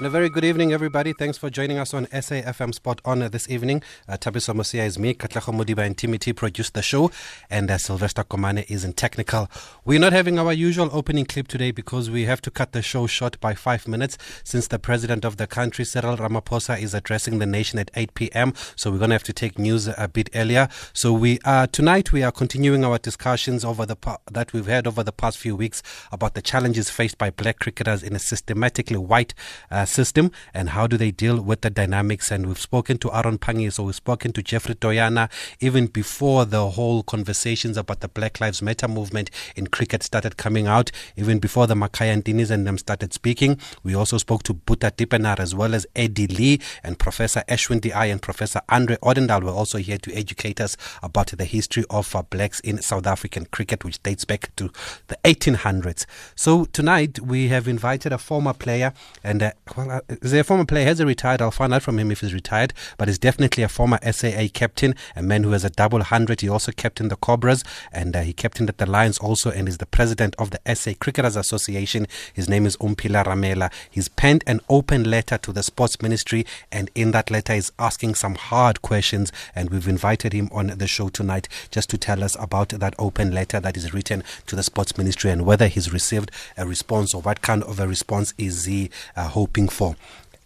And a very good evening, everybody. Thanks for joining us on SAFM Sport On this evening. Uh, Thabiso Mosia is me, Katlaho Modiba and Timothy produced the show, and uh, Sylvester Komane is in technical. We're not having our usual opening clip today because we have to cut the show short by five minutes since the president of the country, Cyril Ramaphosa, is addressing the nation at 8 p.m. So we're going to have to take news a bit earlier. So we uh, tonight we are continuing our discussions over the that we've had over the past few weeks about the challenges faced by black cricketers in a systematically white uh, system and how do they deal with the dynamics. And we've spoken to Aaron Pangi, so we've spoken to Geoffrey Toyana even before the whole conversations about the Black Lives Matter movement in cricket started coming out, even before the Ntinis and them started speaking. We also spoke to Boeta Dippenaar as well as Eddie Leie and Professor Ashwin Di and Professor Andre Odendaal were also here to educate us about the history of uh, blacks in South African cricket, which dates back to the 1800s. So tonight we have invited a former player and well, is a former player? Has he retired? I'll find out from him if he's retired. But he's definitely a former SAA captain, a man who has a double hundred. He also captained the Cobras and uh, he captained at the Lions also, and is the president of the SA Cricketers Association. His name is Omphile Ramela. He's penned an open letter to the Sports Ministry, and in that letter, he's asking some hard questions. And we've invited him on the show tonight just to tell us about that open letter that is written to the Sports Ministry and whether he's received a response or what kind of a response is he uh, hoping for.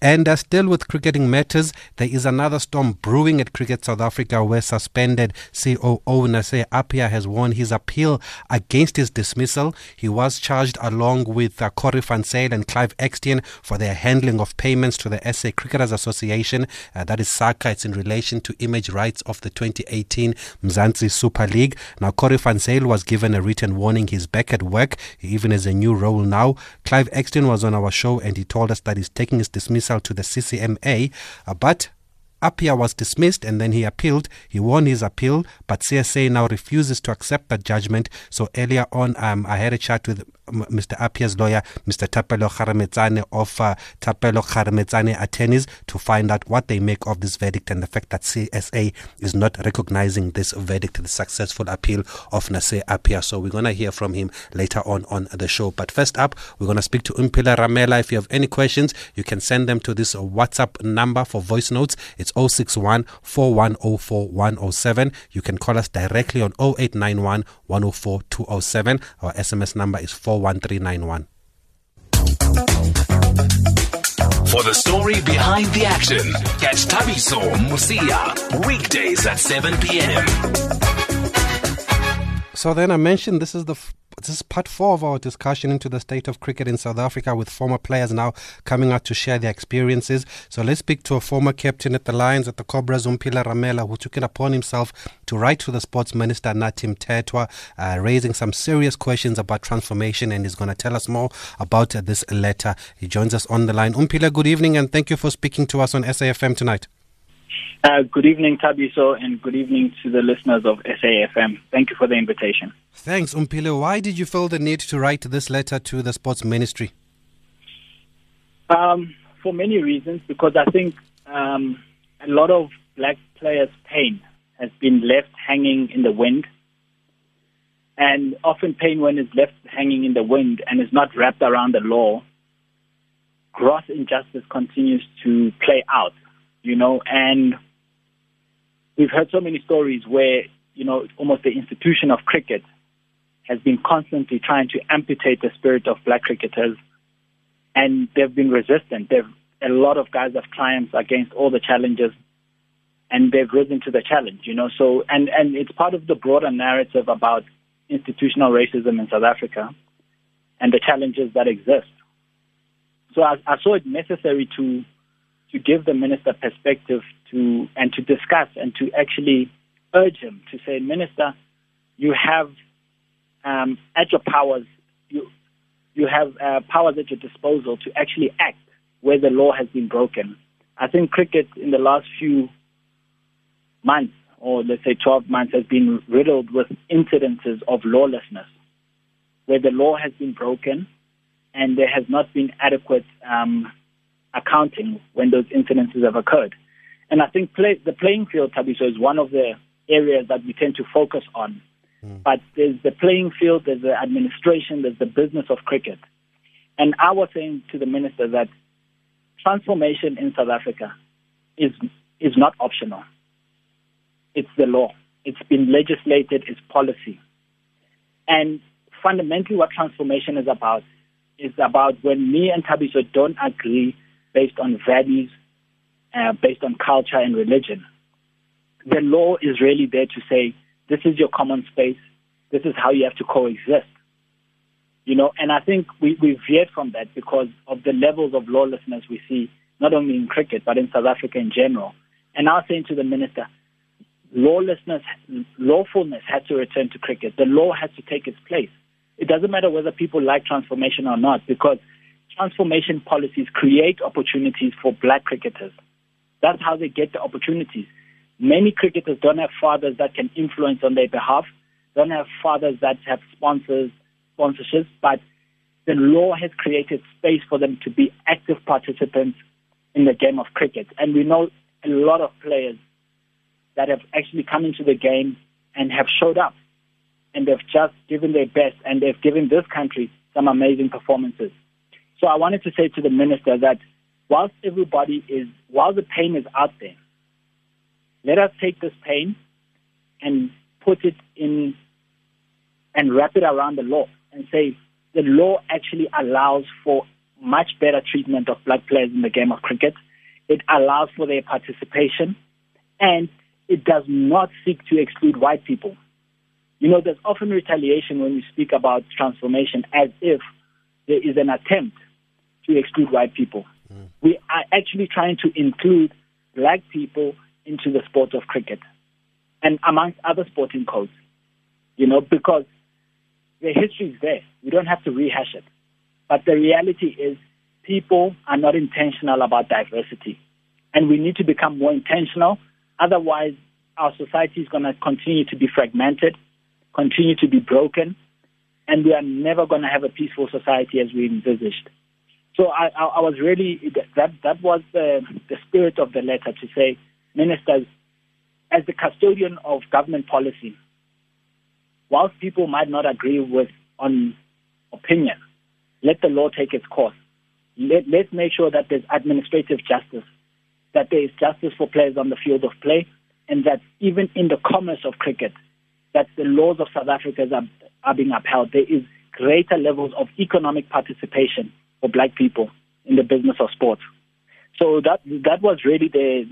And uh, still with cricketing matters, there is another storm brewing at Cricket South Africa where suspended COO Naasei Appiah has won his appeal against his dismissal. He was charged along with uh, van Zyl and Clive Eksteen for their handling of payments to the SA Cricketers Association. Uh, that is SACA. It's in relation to image rights of the 2018 Mzansi Super League. Now, van Zyl was given a written warning. He's back at work. He even has a new role now. Clive Eksteen was on our show and he told us that he's taking his dismissal to the CCMA, uh, but Appiah was dismissed and then he appealed. He won his appeal, but CSA now refuses to accept that judgment. So earlier on, um, I had a chat with Mr. Appiah's lawyer, Mr. Thapelo Kgarametsane of uh, Thapelo Kgarametsane Attorneys to find out what they make of this verdict and the fact that CSA is not recognizing this verdict, the successful appeal of Naasei Appiah. So we're going to hear from him later on on the show. But first up, we're going to speak to Omphile Ramela. If you have any questions, you can send them to this WhatsApp number for voice notes. It's 061 4104 107. You can call us directly on 0891 104 207. Our SMS number is 41391. For the story behind the action, catch Thabiso Mosia weekdays at 7 p.m. So then I mentioned this is the this is part four of our discussion into the state of cricket in South Africa with former players now coming out to share their experiences. So let's speak to a former captain at the Lions at the Cobras, Omphile Ramela, who took it upon himself to write to the sports minister, Nathi Mthethwa, uh, raising some serious questions about transformation and he's going to tell us more about uh, this letter. He joins us on the line. Omphile, good evening and thank you for speaking to us on SAFM tonight. Uh, good evening, Thabiso, and good evening to the listeners of SAFM. Thank you for the invitation. Thanks, Omphile. Why did you feel the need to write this letter to the sports ministry? Um, for many reasons, because I think um, a lot of black players' pain has been left hanging in the wind. And often pain, when it's left hanging in the wind and is not wrapped around the law, gross injustice continues to play out, you know, and we've heard so many stories where, you know, almost the institution of cricket has been constantly trying to amputate the spirit of black cricketers, and they've been resistant. They've, a lot of guys have triumphed against all the challenges, and they've risen to the challenge, you know. So, and, and it's part of the broader narrative about institutional racism in South Africa and the challenges that exist. So I, I saw it necessary to to give the minister perspective to and to discuss and to actually urge him to say, Minister, you have um, at your powers, you you have uh, powers at your disposal to actually act where the law has been broken. I think cricket in the last few months, or let's say 12 months, has been riddled with incidences of lawlessness, where the law has been broken and there has not been adequate um, accounting when those incidences have occurred. And I think play, the playing field, Thabiso, is one of the areas that we tend to focus on. Mm. But there's the playing field, there's the administration, there's the business of cricket. And I was saying to the minister that transformation in South Africa is is not optional. It's the law. It's been legislated, it's policy. And fundamentally what transformation is about is about when me and Thabiso don't agree based on values, uh, based on culture and religion. The law is really there to say, this is your common space, this is how you have to coexist. You know, and I think we, we veered from that because of the levels of lawlessness we see, not only in cricket, but in South Africa in general. And I was saying to the minister, lawlessness, lawfulness has to return to cricket. The law has to take its place. It doesn't matter whether people like transformation or not, because transformation policies create opportunities for black cricketers. That's how they get the opportunities. Many cricketers don't have fathers that can influence on their behalf, don't have fathers that have sponsors, sponsorships, but the law has created space for them to be active participants in the game of cricket. And we know a lot of players that have actually come into the game and have showed up and they've just given their best and they've given this country some amazing performances. So I wanted to say to the minister that whilst everybody is, while the pain is out there, let us take this pain and put it in and wrap it around the law and say the law actually allows for much better treatment of black players in the game of cricket. It allows for their participation and it does not seek to exclude white people. You know, there's often retaliation when we speak about transformation as if there is an attempt to exclude white people. Mm. We are actually trying to include black people into the sport of cricket and amongst other sporting codes, you know, because the history is there. We don't have to rehash it. But the reality is people are not intentional about diversity. And we need to become more intentional. Otherwise, our society is going to continue to be fragmented continue to be broken, and we are never going to have a peaceful society as we envisaged. So I, I, was really that that was the, the spirit of the letter to say, ministers, as the custodian of government policy, whilst people might not agree with on opinion, let the law take its course. Let, let's make sure that there's administrative justice, that there is justice for players on the field of play, and that even in the commerce of cricket, that the laws of South Africa are, are being upheld. There is greater levels of economic participation for black people in the business of sports. So that that was really the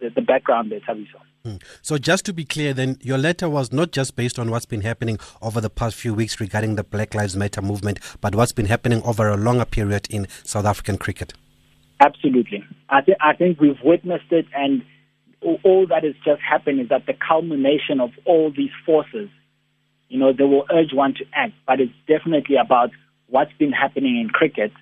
the, the background there, Thabiso. Hmm. So just to be clear, then your letter was not just based on what's been happening over the past few weeks regarding the Black Lives Matter movement, but what's been happening over a longer period in South African cricket. Absolutely, I, th- I think we've witnessed it, and all that has just happened is that the culmination of all these forces, you know, they will urge one to act, but it's definitely about what's been happening in cricket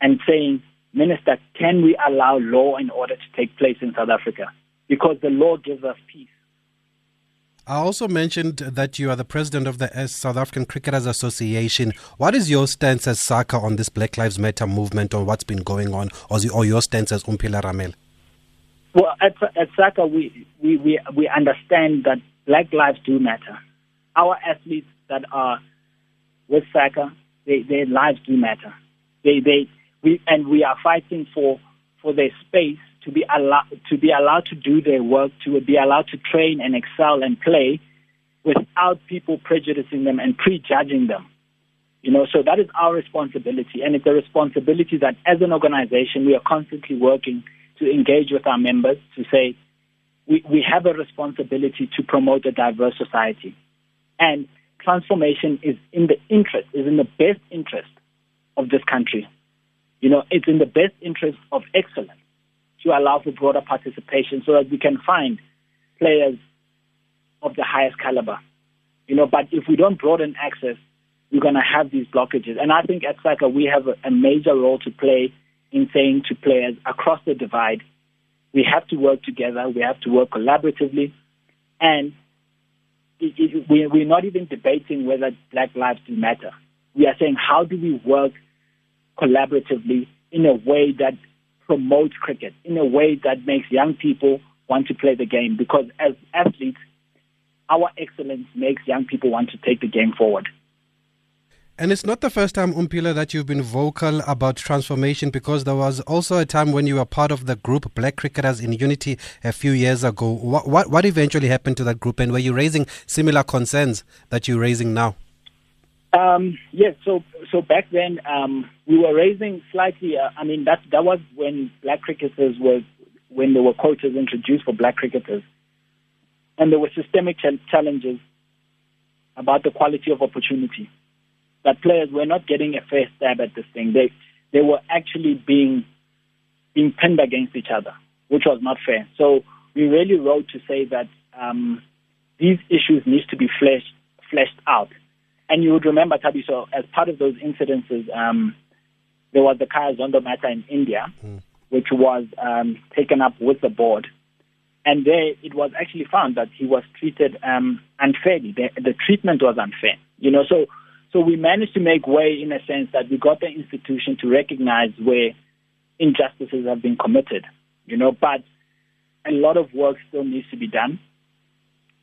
and saying, Minister, can we allow law and order to take place in South Africa? Because the law gives us peace. I also mentioned that you are the president of the South African Cricketers Association. What is your stance as SACA on this Black Lives Matter movement or what's been going on, or your stance as Omphile Ramel? Well, at, at SACA, we, we, we, we understand that black lives do matter. Our athletes that are with SACA, they, their lives do matter. They, they, we, and we are fighting for, for their space to be, allowed, to be allowed to do their work, to be allowed to train and excel and play without people prejudicing them and prejudging them. You know, so that is our responsibility, and it's a responsibility that as an organization we are constantly working – to engage with our members to say we, we have a responsibility to promote a diverse society. And transformation is in the interest, is in the best interest of this country. You know, it's in the best interest of excellence to allow for broader participation so that we can find players of the highest caliber. You know, but if we don't broaden access, we're going to have these blockages. And I think at SACA we have a, a major role to play in saying to players across the divide, we have to work together, we have to work collaboratively, and it, it, we, we're not even debating whether Black Lives matter. We are saying how do we work collaboratively in a way that promotes cricket, in a way that makes young people want to play the game. Because as athletes, our excellence makes young people want to take the game forward. And it's not the first time, Omphile, that you've been vocal about transformation because there was also a time when you were part of the group Black Cricketers in Unity a few years ago. What, what, what eventually happened to that group and were you raising similar concerns that you're raising now? Um, yes, so so back then um, we were raising slightly. Uh, I mean that that was when black cricketers were when there were quotas introduced for black cricketers, and there were systemic ch- challenges about the quality of opportunity that players were not getting a fair stab at this thing. They they were actually being being pinned against each other, which was not fair. So we really wrote to say that um, these issues need to be fleshed fleshed out. And you would remember, Tabi, so as part of those incidences, um, there was the Khaya Zondo matter in India, mm. which was um, taken up with the board. And there it was actually found that he was treated um, unfairly. The, the treatment was unfair. You know, so so we managed to make way in a sense that we got the institution to recognize where injustices have been committed, you know, but a lot of work still needs to be done.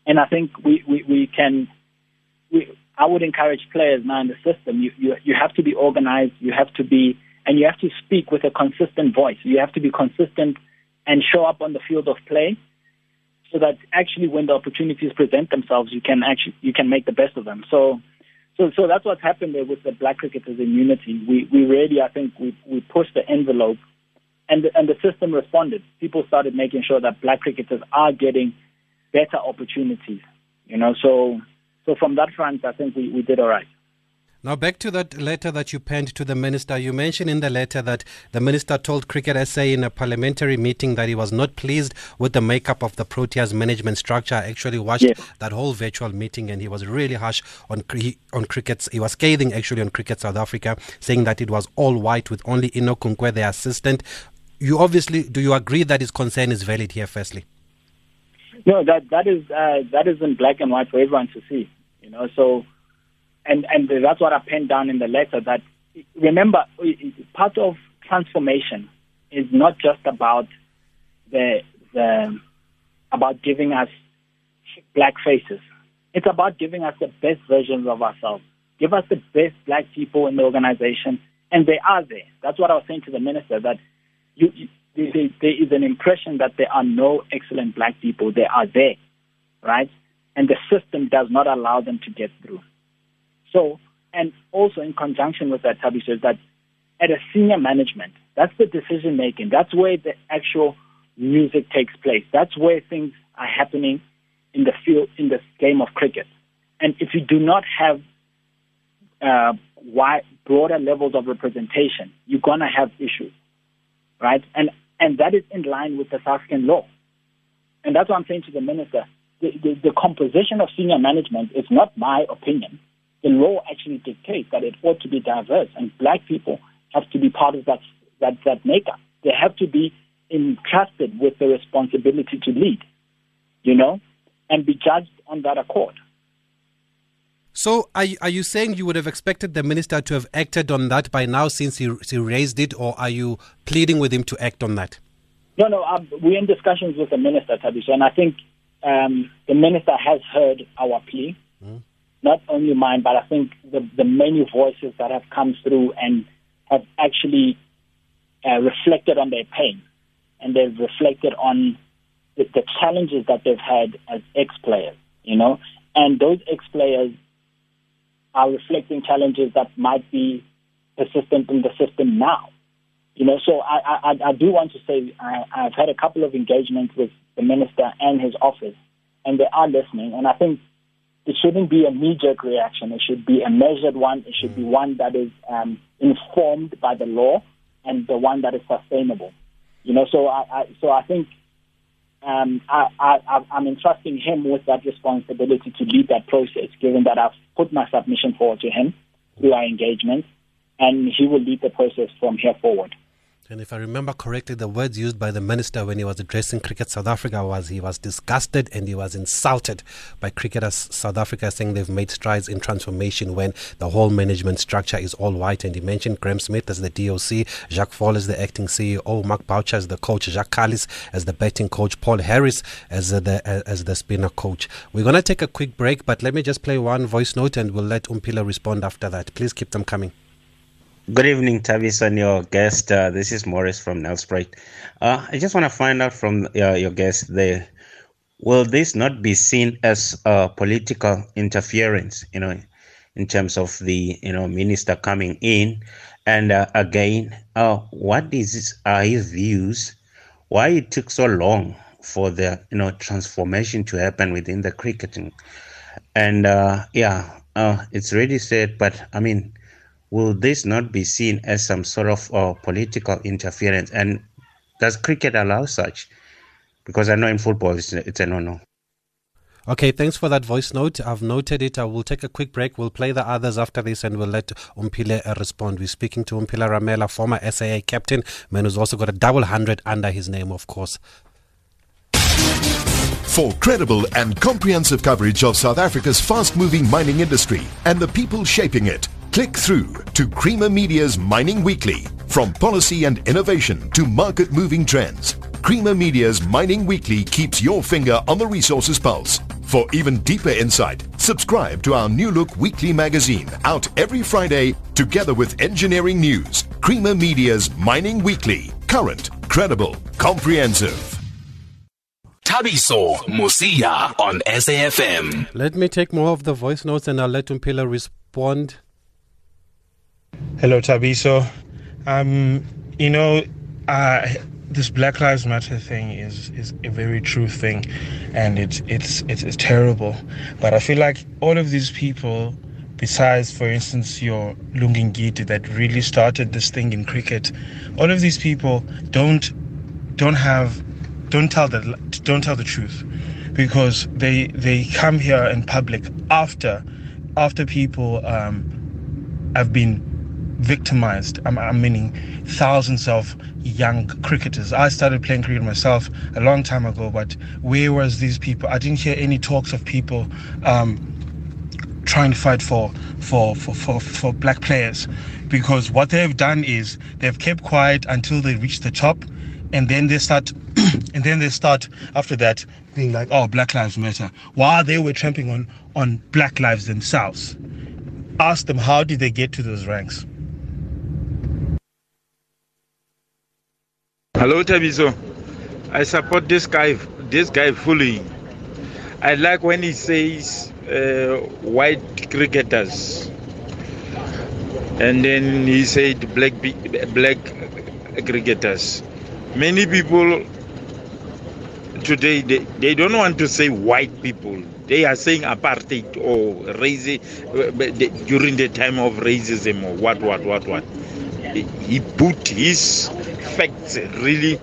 And I think we, we, we can, we, I would encourage players now in the system, you, you, you have to be organized, you have to be, and you have to speak with a consistent voice. You have to be consistent and show up on the field of play so that actually when the opportunities present themselves, you can actually, you can make the best of them. So, so, so that's what's happened there with the black cricketers in unity. We, we really, I think, we, we pushed the envelope, and the, and the system responded. People started making sure that black cricketers are getting better opportunities. You know, so so from that front, I think we, we did all right. Now, back to that letter that you penned to the minister. You mentioned in the letter that the minister told Cricket SA in a parliamentary meeting that he was not pleased with the makeup of the Proteas management structure. I actually watched yeah. that whole virtual meeting and he was really harsh on on crickets. He was scathing actually on Cricket South Africa, saying that it was all white with only Enoch Nkwe, the assistant. You obviously, do you agree that his concern is valid here, firstly? No, that, that, is, uh, that is in black and white for everyone to see. You know, so and and that's what I penned down in the letter. That remember, part of transformation is not just about the the about giving us black faces. It's about giving us the best versions of ourselves. Give us the best black people in the organization, and they are there. That's what I was saying to the minister. That you, you there, there is an impression that there are no excellent black people. They are there, right? And the system does not allow them to get through. So, and also in conjunction with that, Tabi says that at a senior management, that's the decision making. That's where the actual music takes place. That's where things are happening in the field, in the game of cricket. And if you do not have uh, wide, broader levels of representation, you're going to have issues, right? And and that is in line with the South African law. And that's what I'm saying to the minister. The, the, the composition of senior management is not my opinion the law actually dictates that it ought to be diverse, and black people have to be part of that that that makeup. They have to be entrusted with the responsibility to lead, you know, and be judged on that accord. So, are, are you saying you would have expected the minister to have acted on that by now since he, he raised it, or are you pleading with him to act on that? No, no, um, we're in discussions with the minister, Thabisho, and I think um, the minister has heard our plea. Mm not only mine, but I think the, the many voices that have come through and have actually uh, reflected on their pain and they've reflected on the, the challenges that they've had as ex-players, you know, and those ex-players are reflecting challenges that might be persistent in the system now. You know, so I, I, I do want to say I, I've had a couple of engagements with the minister and his office, and they are listening. And I think it shouldn't be a knee-jerk reaction. It should be a measured one. It should be one that is um, informed by the law and the one that is sustainable. You know, so I, I so I think um, I, I, I'm entrusting him with that responsibility to lead that process, given that I've put my submission forward to him through our engagement, and he will lead the process from here forward. And if I remember correctly, the words used by the minister when he was addressing Cricket South Africa was he was disgusted and he was insulted by cricketers South Africa, saying they've made strides in transformation when the whole management structure is all white. And he mentioned Graeme Smith as the DOC, Jacques Faul as the acting CEO, Mark Boucher as the coach, Jacques Kallis as the batting coach, Paul Harris as the as the spinner coach. We're going to take a quick break, but let me just play one voice note and we'll let Omphile respond after that. Please keep them coming. Good evening, Tavis, and your guest. Uh, this is Morris from Nelspruit. Uh, I just want to find out from uh, your guest there, will this not be seen as uh, political interference, you know, in terms of the, you know, minister coming in? And uh, again, uh, what is his, his views? Why it took so long for the, you know, transformation to happen within the cricketing? And yeah, it's already said, but I mean, will this not be seen as some sort of uh, political interference? And does cricket allow such? Because I know in football it's, it's a no no. Okay, thanks for that voice note. I've noted it. I will take a quick break. We'll play the others after this and we'll let Omphile uh, respond. We're speaking to Omphile Ramela, former SAA captain, man who's also got a double hundred under his name, of course. For credible and comprehensive coverage of South Africa's fast moving mining industry and the people shaping it, Click through to Creamer Media's Mining Weekly. From policy and innovation to market moving trends, Creamer Media's Mining Weekly keeps your finger on the resources pulse. For even deeper insight, subscribe to our New Look weekly magazine out every Friday together with engineering news. Creamer Media's Mining Weekly. Current, credible, comprehensive. Thabiso Mosia on SAFM. Let me take more of the voice notes and I'll let Omphile respond Hello, Thabiso. Um, you know, uh, this Black Lives Matter thing is is a very true thing, and it's it's it's, it's terrible. But I feel like all of these people, besides, for instance, your Lungi Ngidi that really started this thing in cricket, all of these people don't don't have don't tell the don't tell the truth because they they come here in public after after people um, have been victimized. I'm, I'm, meaning thousands of young cricketers. I started playing cricket myself a long time ago, but where was these people? I didn't hear any talks of people um, trying to fight for, for, for, for, for black players because what they've done is they've kept quiet until they reach the top and then they start and then they start after that being like oh black lives matter while they were tramping on on black lives themselves ask them how did they get to those ranks Hello, Thabiso. I support this guy, this guy fully. I like when he says uh, white cricketers, and then he said black black cricketers. Many people today they, they don't want to say white people. They are saying apartheid or race uh, during the time of racism or what what what what. He put his facts really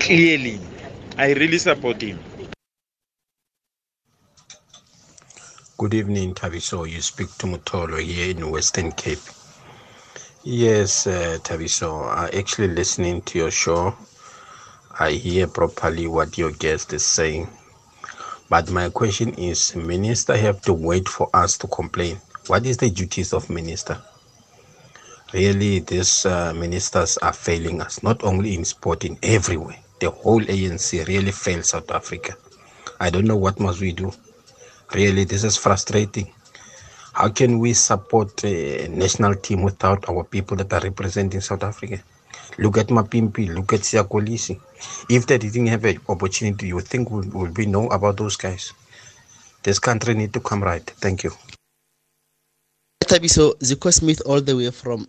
clearly. I really support him. Good evening, Taviso. You speak to Mutolo here in Western Cape. Yes, uh, Thabiso, I actually listening to your show. I hear properly what your guest is saying. But my question is, minister have to wait for us to complain. What is the duties of minister? Really these uh, ministers are failing us, not only in sport, in everywhere. The whole ANC really fails South Africa. I don't know what must we do. Really, this is frustrating. How can we support a national team without our people that are representing South Africa? Look at Mapimpi, look at Siya Kolisi. If they didn't have an opportunity, you think would we, we know about those guys? This country need to come right. Thank you. Thabiso Zico Smith all the way from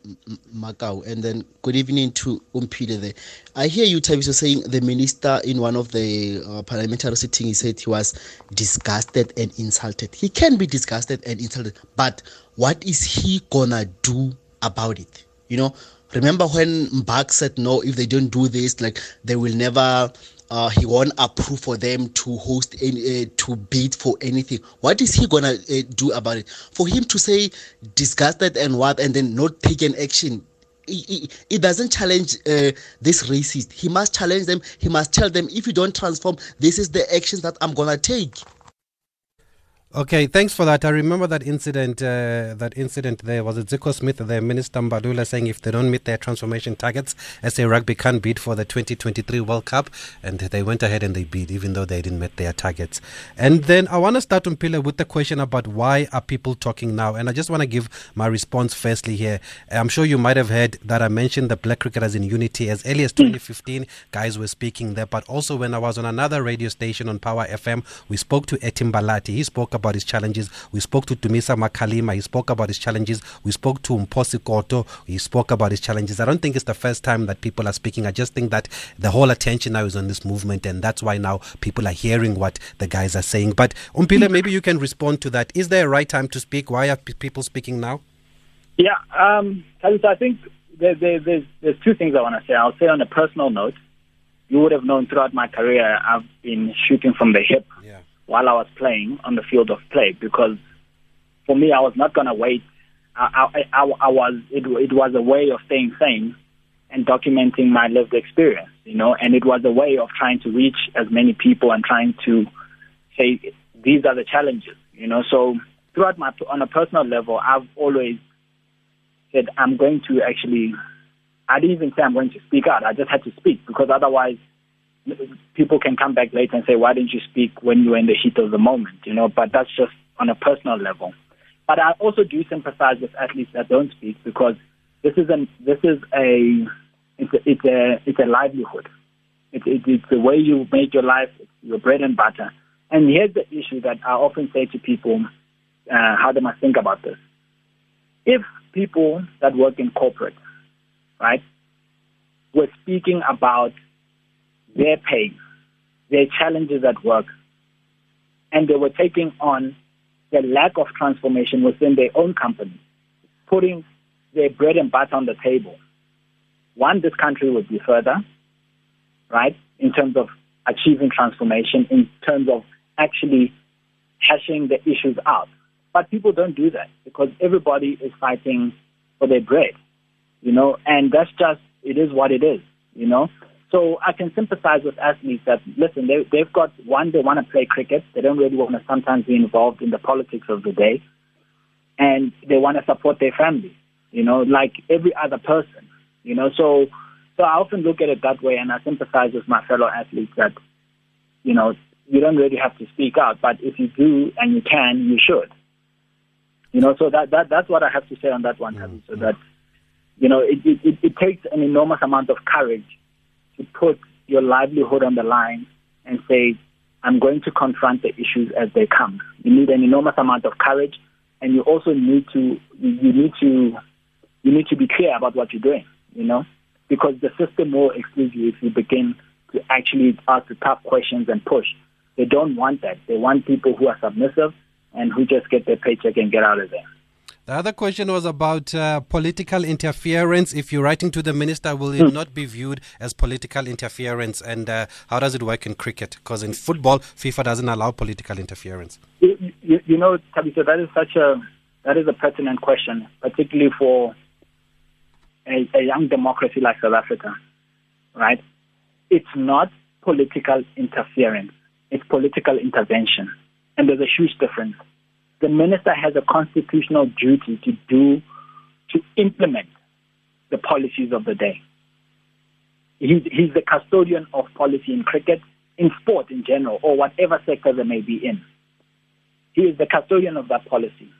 Macau and then good evening to Omphile there. I hear you Thabiso saying the minister in one of the uh, parliamentary sitting he said he was disgusted and insulted. He can be disgusted and insulted but what is he gonna do about it? You know, remember when Mbak said no if they don't do this like they will never uh, he won't approve for them to host any, uh, to bid for anything. What is he gonna uh, do about it? For him to say disgusted and what, and then not take an action, he doesn't challenge uh, this racist. He must challenge them. He must tell them, if you don't transform, this is the actions that I'm gonna take. Okay, thanks for that. I remember that incident. Uh, that incident there was it Zico Smith, the minister Mbalula, saying if they don't meet their transformation targets, SA Rugby can't bid for the 2023 World Cup, and they went ahead and they bid, even though they didn't meet their targets. And then I want to start on Pillar with the question about why are people talking now? And I just want to give my response firstly here. I'm sure you might have heard that I mentioned the Black Cricketers in Unity as early as 2015. Guys were speaking there, but also when I was on another radio station on Power FM, we spoke to Ethy Mbhalati. He spoke about his challenges. We spoke to Dumisa Makalima. He spoke about his challenges. We spoke to Mposi Koto. He spoke about his challenges. I don't think it's the first time that people are speaking. I just think that the whole attention now is on this movement, and that's why now people are hearing what the guys are saying. But Omphile, maybe you can respond to that. Is there a right time to speak? Why are people speaking now? Yeah, um, I think there, there, there's, there's two things I want to say. I'll say on a personal note, you would have known throughout my career, I've been shooting from the hip. Yeah while I was playing on the field of play because for me, I was not going to wait. I, I, I, I was, it, it was a way of staying sane and documenting my lived experience, you know, and it was a way of trying to reach as many people and trying to say, these are the challenges, you know. So throughout my, on a personal level, I've always said, I'm going to actually, I didn't even say I'm going to speak out. I just had to speak because otherwise people can come back later and say, why didn't you speak when you were in the heat of the moment? You know, but that's just on a personal level. But I also do sympathize with athletes that don't speak because this is a this is a it's a it's a, it's a livelihood. It, it, it's the way you make your life, your bread and butter. And here's the issue that I often say to people: uh, how they must think about this. If people that work in corporate, right, were speaking about their pain, their challenges at work, and they were taking on the lack of transformation within their own company, putting their bread and butter on the table. One, this country would be further, right, in terms of achieving transformation, in terms of actually hashing the issues out. But people don't do that because everybody is fighting for their bread, you know, and that's just, it is what it is, you know. So I can sympathize with athletes that, listen, they, they've got one, they want to play cricket. They don't really want to sometimes be involved in the politics of the day. And they want to support their family, you know, like every other person, you know. So, so I often look at it that way and I sympathize with my fellow athletes that, you know, you don't really have to speak out, but if you do and you can, you should. You know, so that, that that's what I have to say on that one, mm-hmm. So that, you know, it, it, it takes an enormous amount of courage to put your livelihood on the line and say, I'm going to confront the issues as they come. You need an enormous amount of courage, and you also need to you need to you need to be clear about what you're doing. You know, because the system will exclude you if you begin to actually ask the tough questions and push. They don't want that. They want people who are submissive and who just get their paycheck and get out of there. The other question was about uh, political interference. If you're writing to the minister, will it hmm. not be viewed as political interference? And uh, how does it work in cricket? Because in football, FIFA doesn't allow political interference. You, you, you know, Tabitha, that is such a that is a pertinent question, particularly for a, a young democracy like South Africa. Right? It's not political interference; it's political intervention, and there's a huge difference the minister has a constitutional duty to do, to implement the policies of the day. He's, he's the custodian of policy in cricket, in sport in general, or whatever sector they may be in. He is the custodian of that policy.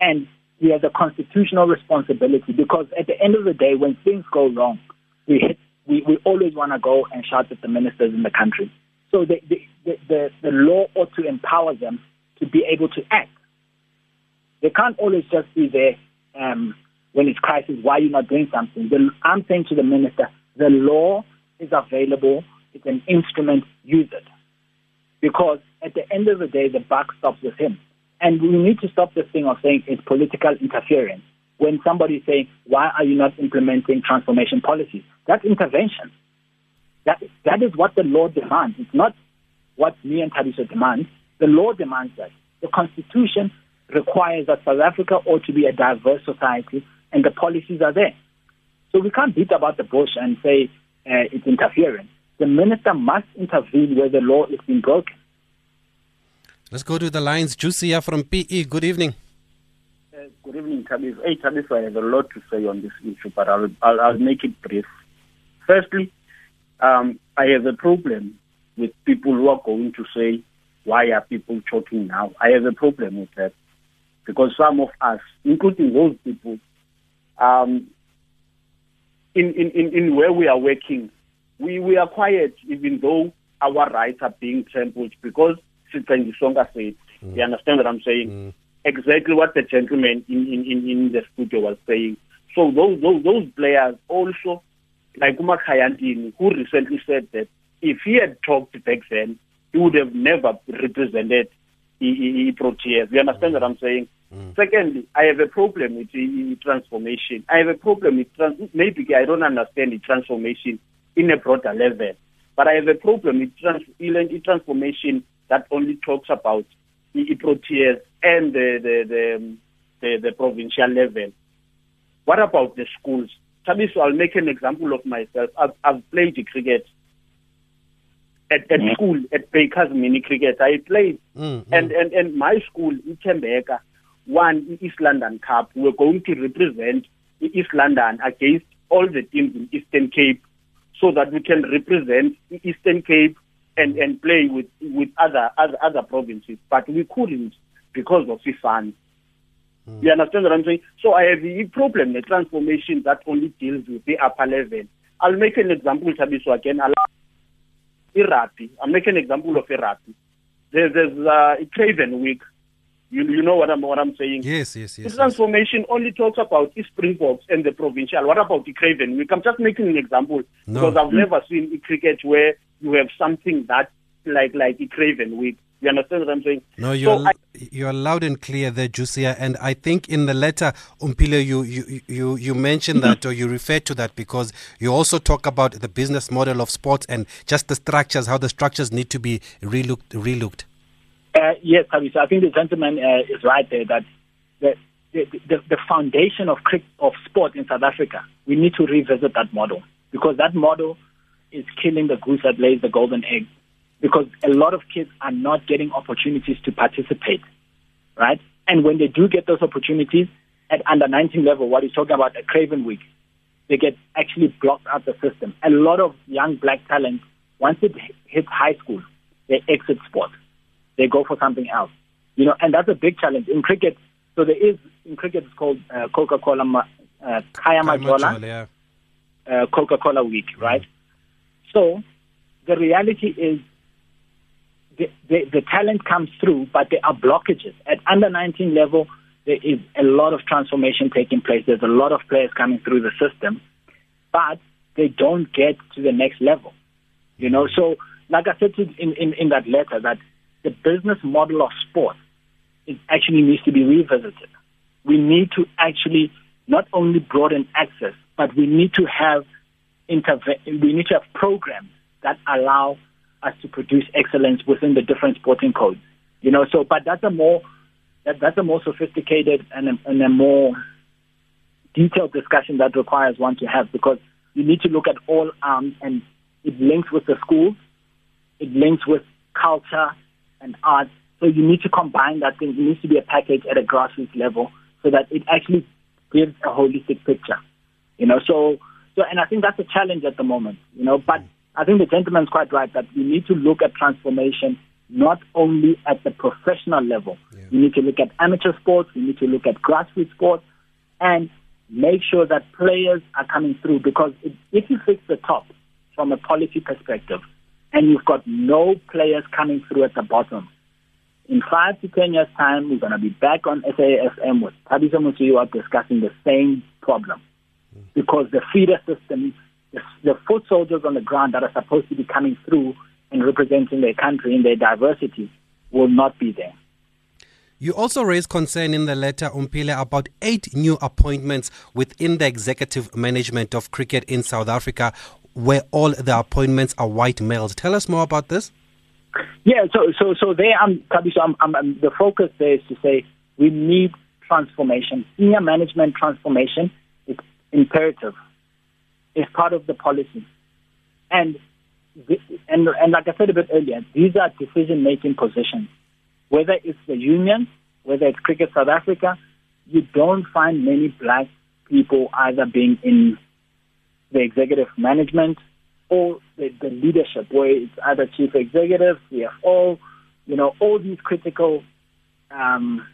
And he has a constitutional responsibility because at the end of the day, when things go wrong, we hit, we, we always want to go and shout at the ministers in the country. So the, the, the, the law ought to empower them to be able to act. They can't always just be there um, when it's crisis. Why are you not doing something? The, I'm saying to the minister, the law is available. It's an instrument. Use it. Because at the end of the day, the buck stops with him. And we need to stop this thing of saying it's political interference. When somebody is saying, why are you not implementing transformation policies? That's intervention. That, that is what the law demands. It's not what me and Thabiso demand. The law demands that. The Constitution requires that South Africa ought to be a diverse society, and the policies are there. So we can't beat about the bush and say uh, it's interference. The minister must intervene where the law is being broken. Let's go to the lines. Jusia from PE. Good evening. Uh, good evening, Tabis. Hey, Tabis, I have a lot to say on this issue, but I'll, I'll, I'll make it brief. Firstly, um, I have a problem with people who are going to say, why are people choking now? I have a problem with that because some of us, including those people, um, in, in, in, in where we are working, we, we are quiet even though our rights are being trampled because Sitrengi Songa said, mm. you understand what I'm saying? Mm. Exactly what the gentleman in, in, in, in the studio was saying. So those, those, those players also, like Uma Kayantini, who recently said that if he had talked back then, he would have never represented Proteas. You understand what I'm saying? Mm. Secondly, I have a problem with the transformation. I have a problem with trans- maybe I don't understand the transformation in a broader level, but I have a problem with trans- transformation that only talks about the Proteas and the the, the the, the provincial level. What about the schools? Tabiso, I'll make an example of myself. I've, I've played cricket at, at mm. school at Baker's Mini Cricket. I played, mm, and, and and my school in Tembeka won the East London Cup. We were going to represent East London against all the teams in Eastern Cape, so that we can represent Eastern Cape and and play with with other other other provinces. But we couldn't because of the funds. Mm. You understand what I'm saying? So I have a problem, the transformation that only deals with the upper level. I'll make an example, Tabiso, again. I'll rugby. I'm making an example of a. There's, there's uh, a Craven Week. You, you know what I'm what I'm saying? Yes, yes, yes. The transformation yes. only talks about the Springboks and the provincial. What about the Craven Week? I'm just making an example no. because I've never seen a cricket where you have something that like like a Craven Week. You understand what I'm saying? No, you're so I, you're loud and clear there, Jusia. And I think in the letter, Omphile, you you you you mentioned that or you referred to that because you also talk about the business model of sports and just the structures, how the structures need to be relooked. relooked. Uh, yes, I think the gentleman uh, is right there that the, the, the, the foundation of of sport in South Africa, we need to revisit that model because that model is killing the goose that lays the golden egg because a lot of kids are not getting opportunities to participate, right? And when they do get those opportunities at under 19 level, what he's talking about, a Craven Week, they get actually blocked out the system. A lot of young black talent, once it hits high school, they exit sport. They go for something else. You know, and that's a big challenge. In cricket, so there is, in cricket, it's called uh, Coca-Cola, uh, Khaya Majola, yeah. uh, Coca-Cola Week, right? Mm-hmm. So the reality is the, the, the talent comes through, but there are blockages. At under 19 level, there is a lot of transformation taking place. There's a lot of players coming through the system, but they don't get to the next level. You know, so like I said in, in, in that letter, that the business model of sport it actually needs to be revisited. We need to actually not only broaden access, but we need to have interve- we need to have programs that allow us to produce excellence within the different sporting codes. You know, so but that's a more that, that's a more sophisticated and a, and a more detailed discussion that requires one to have because you need to look at all arms and it links with the schools, it links with culture and art. So you need to combine that thing. It needs to be a package at a grassroots level so that it actually gives a holistic picture. You know, so so and I think that's a challenge at the moment. You know, but I think the gentleman's quite right that we need to look at transformation not only at the professional level. Yeah. We need to look at amateur sports, we need to look at grassroots sports, and make sure that players are coming through. Because if, if you fix the top from a policy perspective, and you've got no players coming through at the bottom, in five to ten years' time, we're going to be back on SAFM with Tabiso Mosuiwa discussing the same problem. Mm. Because the feeder system the, the foot soldiers on the ground that are supposed to be coming through and representing their country in their diversity will not be there. You also raised concern in the letter, Omphile, about eight new appointments within the executive management of cricket in South Africa, where all the appointments are white males. Tell us more about this. Yeah, so so so there, I'm, I'm, I'm, I'm, the focus there is to say we need transformation. Senior management transformation is imperative is part of the policy. And, and, and like I said a bit earlier, these are decision making positions. Whether it's the union, whether it's Cricket South Africa, you don't find many black people either being in the executive management or the, the leadership, where it's either chief executive, CFO, you know, all these critical um,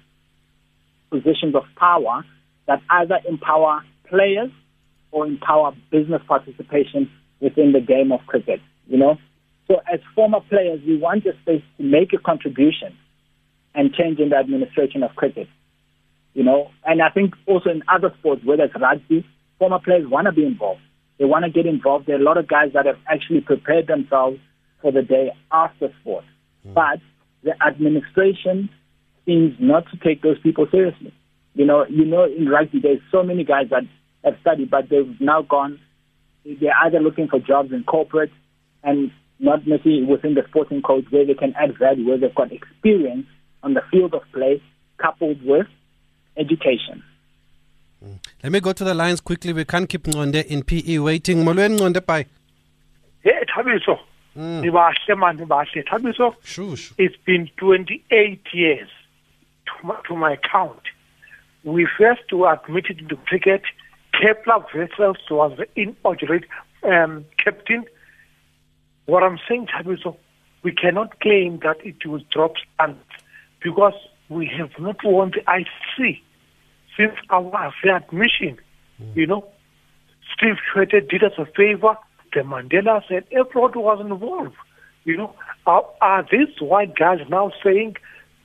positions of power that either empower players or empower business participation within the game of cricket, you know. So as former players, we want a space to make a contribution and change in the administration of cricket, you know. And I think also in other sports, whether it's rugby, former players want to be involved. They want to get involved. There are a lot of guys that have actually prepared themselves for the day after sport. Mm. But the administration seems not to take those people seriously. You know, you know, in rugby, there's so many guys that have studied, but they've now gone. They're either looking for jobs in corporate and not necessarily within the sporting codes where they can add value, where they've got experience on the field of play coupled with education. Let me go to the lines quickly. We can't keep Ngonde in PE waiting. Molweni Ngonde bye. Hey, Thabiso. Mm. Nibahle man, nibahle. Thabiso. Shush. It's been 28 years to my, to my count. We first were admitted into cricket. Kepler Wessels was the inaugurated um, captain. What I'm saying, Thabiso, we cannot claim that it will drop standards because we have not won the ICC since our admission. Mm. You know, Steve Tshwete did us a favor. The Mandela said everyone was involved. You know, are, are these white guys now saying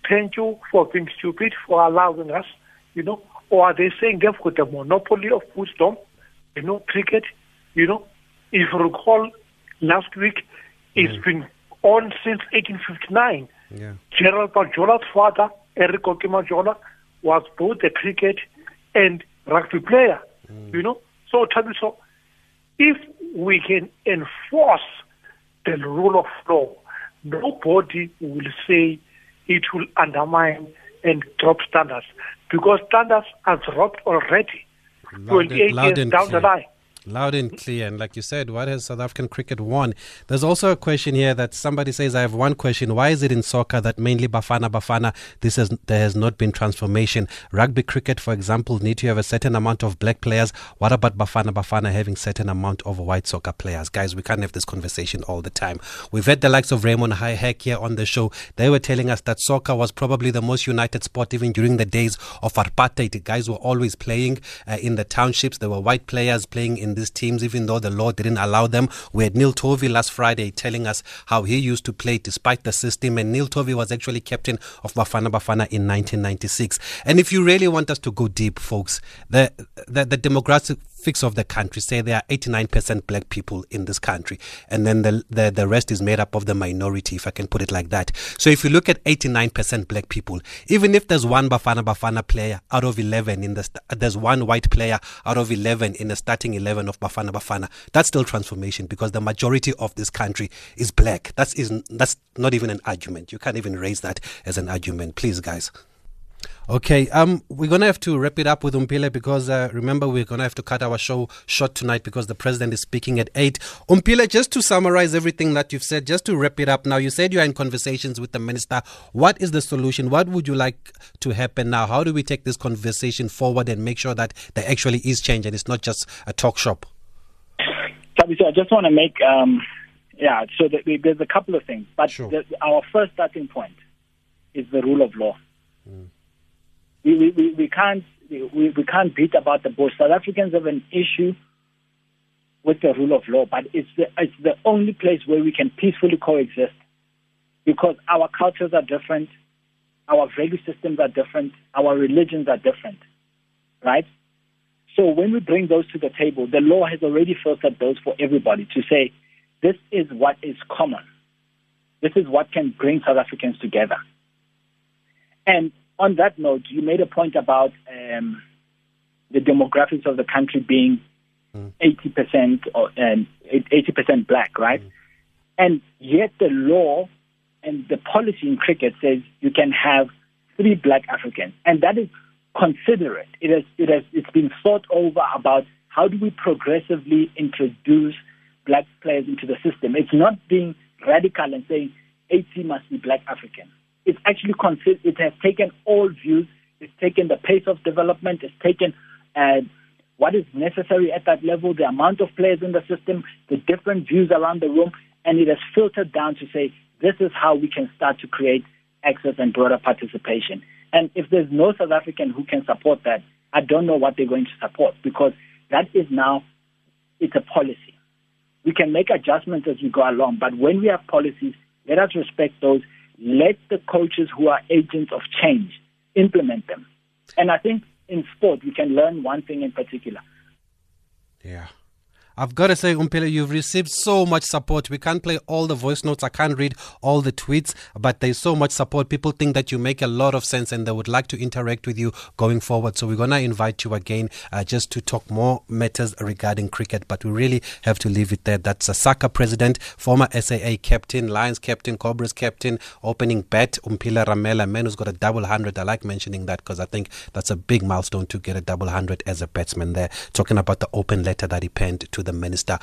thank you for being stupid for allowing us? You know, or are they saying they've got the monopoly of wisdom? You know, cricket. You know, if you recall, last week it's mm. been on since 1859. Yeah. Gerald Majola's father, Eric Majola, was both a cricket and rugby player. Mm. You know, so Thabiso, if we can enforce the rule of law, nobody will say it will undermine and drop standards because standards are dropped already Loud 28 years down the line. Loud and clear. And like you said, what has South African cricket won? There's also a question here that somebody says, I have one question. Why is it in soccer that mainly Bafana Bafana, this has, there has not been transformation? Rugby cricket, for example, need to have a certain amount of black players. What about Bafana Bafana having certain amount of white soccer players? Guys, we can't have this conversation all the time. We've had the likes of Raymond Hack here on the show. They were telling us that soccer was probably the most united sport even during the days of apartheid. Guys were always playing uh, in the townships. There were white players playing in these teams, even though the law didn't allow them. We had Neil Tovey last Friday telling us how he used to play despite the system. And Neil Tovey was actually captain of Bafana Bafana in 1996. And if you really want us to go deep, folks, the, the, the demographic demographics of the country say there are 89% black people in this country, and then the, the, the rest is made up of the minority, if I can put it like that. So if you look at 89% black people, even if there's one Bafana Bafana player out of 11 in the st- there's one white player out of 11 in the starting 11 of Bafana Bafana, that's still transformation because the majority of this country is black. That's is that's not even an argument. You can't even raise that as an argument. Please, guys. Okay, um, we're gonna have to wrap it up with Omphile because uh, remember we're gonna have to cut our show short tonight because the president is speaking at eight. Omphile, just to summarize everything that you've said, just to wrap it up. Now, you said you are in conversations with the minister. What is the solution? What would you like to happen now? How do we take this conversation forward and make sure that there actually is change and it's not just a talk shop? Thabiso, I just want to make, um, yeah. So the, there's a couple of things, but Sure. the, our first starting point is the rule of law. Mm. We, we, we, we can't we, we can't beat about the bush. South Africans have an issue with the rule of law, but it's the it's the only place where we can peacefully coexist because our cultures are different, our value systems are different, our religions are different, right? So when we bring those to the table, the law has already filtered those for everybody to say this is what is common. This is what can bring South Africans together. And on that note, you made a point about um, the demographics of the country being 80% or um, 80% black, right? And yet the law and the policy in cricket says you can have three black Africans, and that is considerate. It has it has it's been thought over about how do we progressively introduce black players into the system? It's not being radical and saying 80 must be black African. It's actually considered, it has taken all views, it's taken the pace of development, it's taken uh, what is necessary at that level, the amount of players in the system, the different views around the room, and it has filtered down to say this is how we can start to create access and broader participation. And if there's no South African who can support that, I don't know what they're going to support because that is now it's a policy. We can make adjustments as we go along, but when we have policies, let us respect those. Let the coaches who are agents of change implement them. And I think in sport, we can learn one thing in particular. Yeah. I've got to say, Omphile, you've received so much support. We can't play all the voice notes. I can't read all the tweets, but there's so much support. People think that you make a lot of sense and they would like to interact with you going forward. So we're going to invite you again uh, just to talk more matters regarding cricket. But we really have to leave it there. That's a SACA president, former SAA captain, Lions captain, Cobras captain, opening bat, Omphile Ramela, man who's got a double hundred. I like mentioning that because I think that's a big milestone to get a double hundred as a batsman there. Talking about the open letter that he penned to the minister.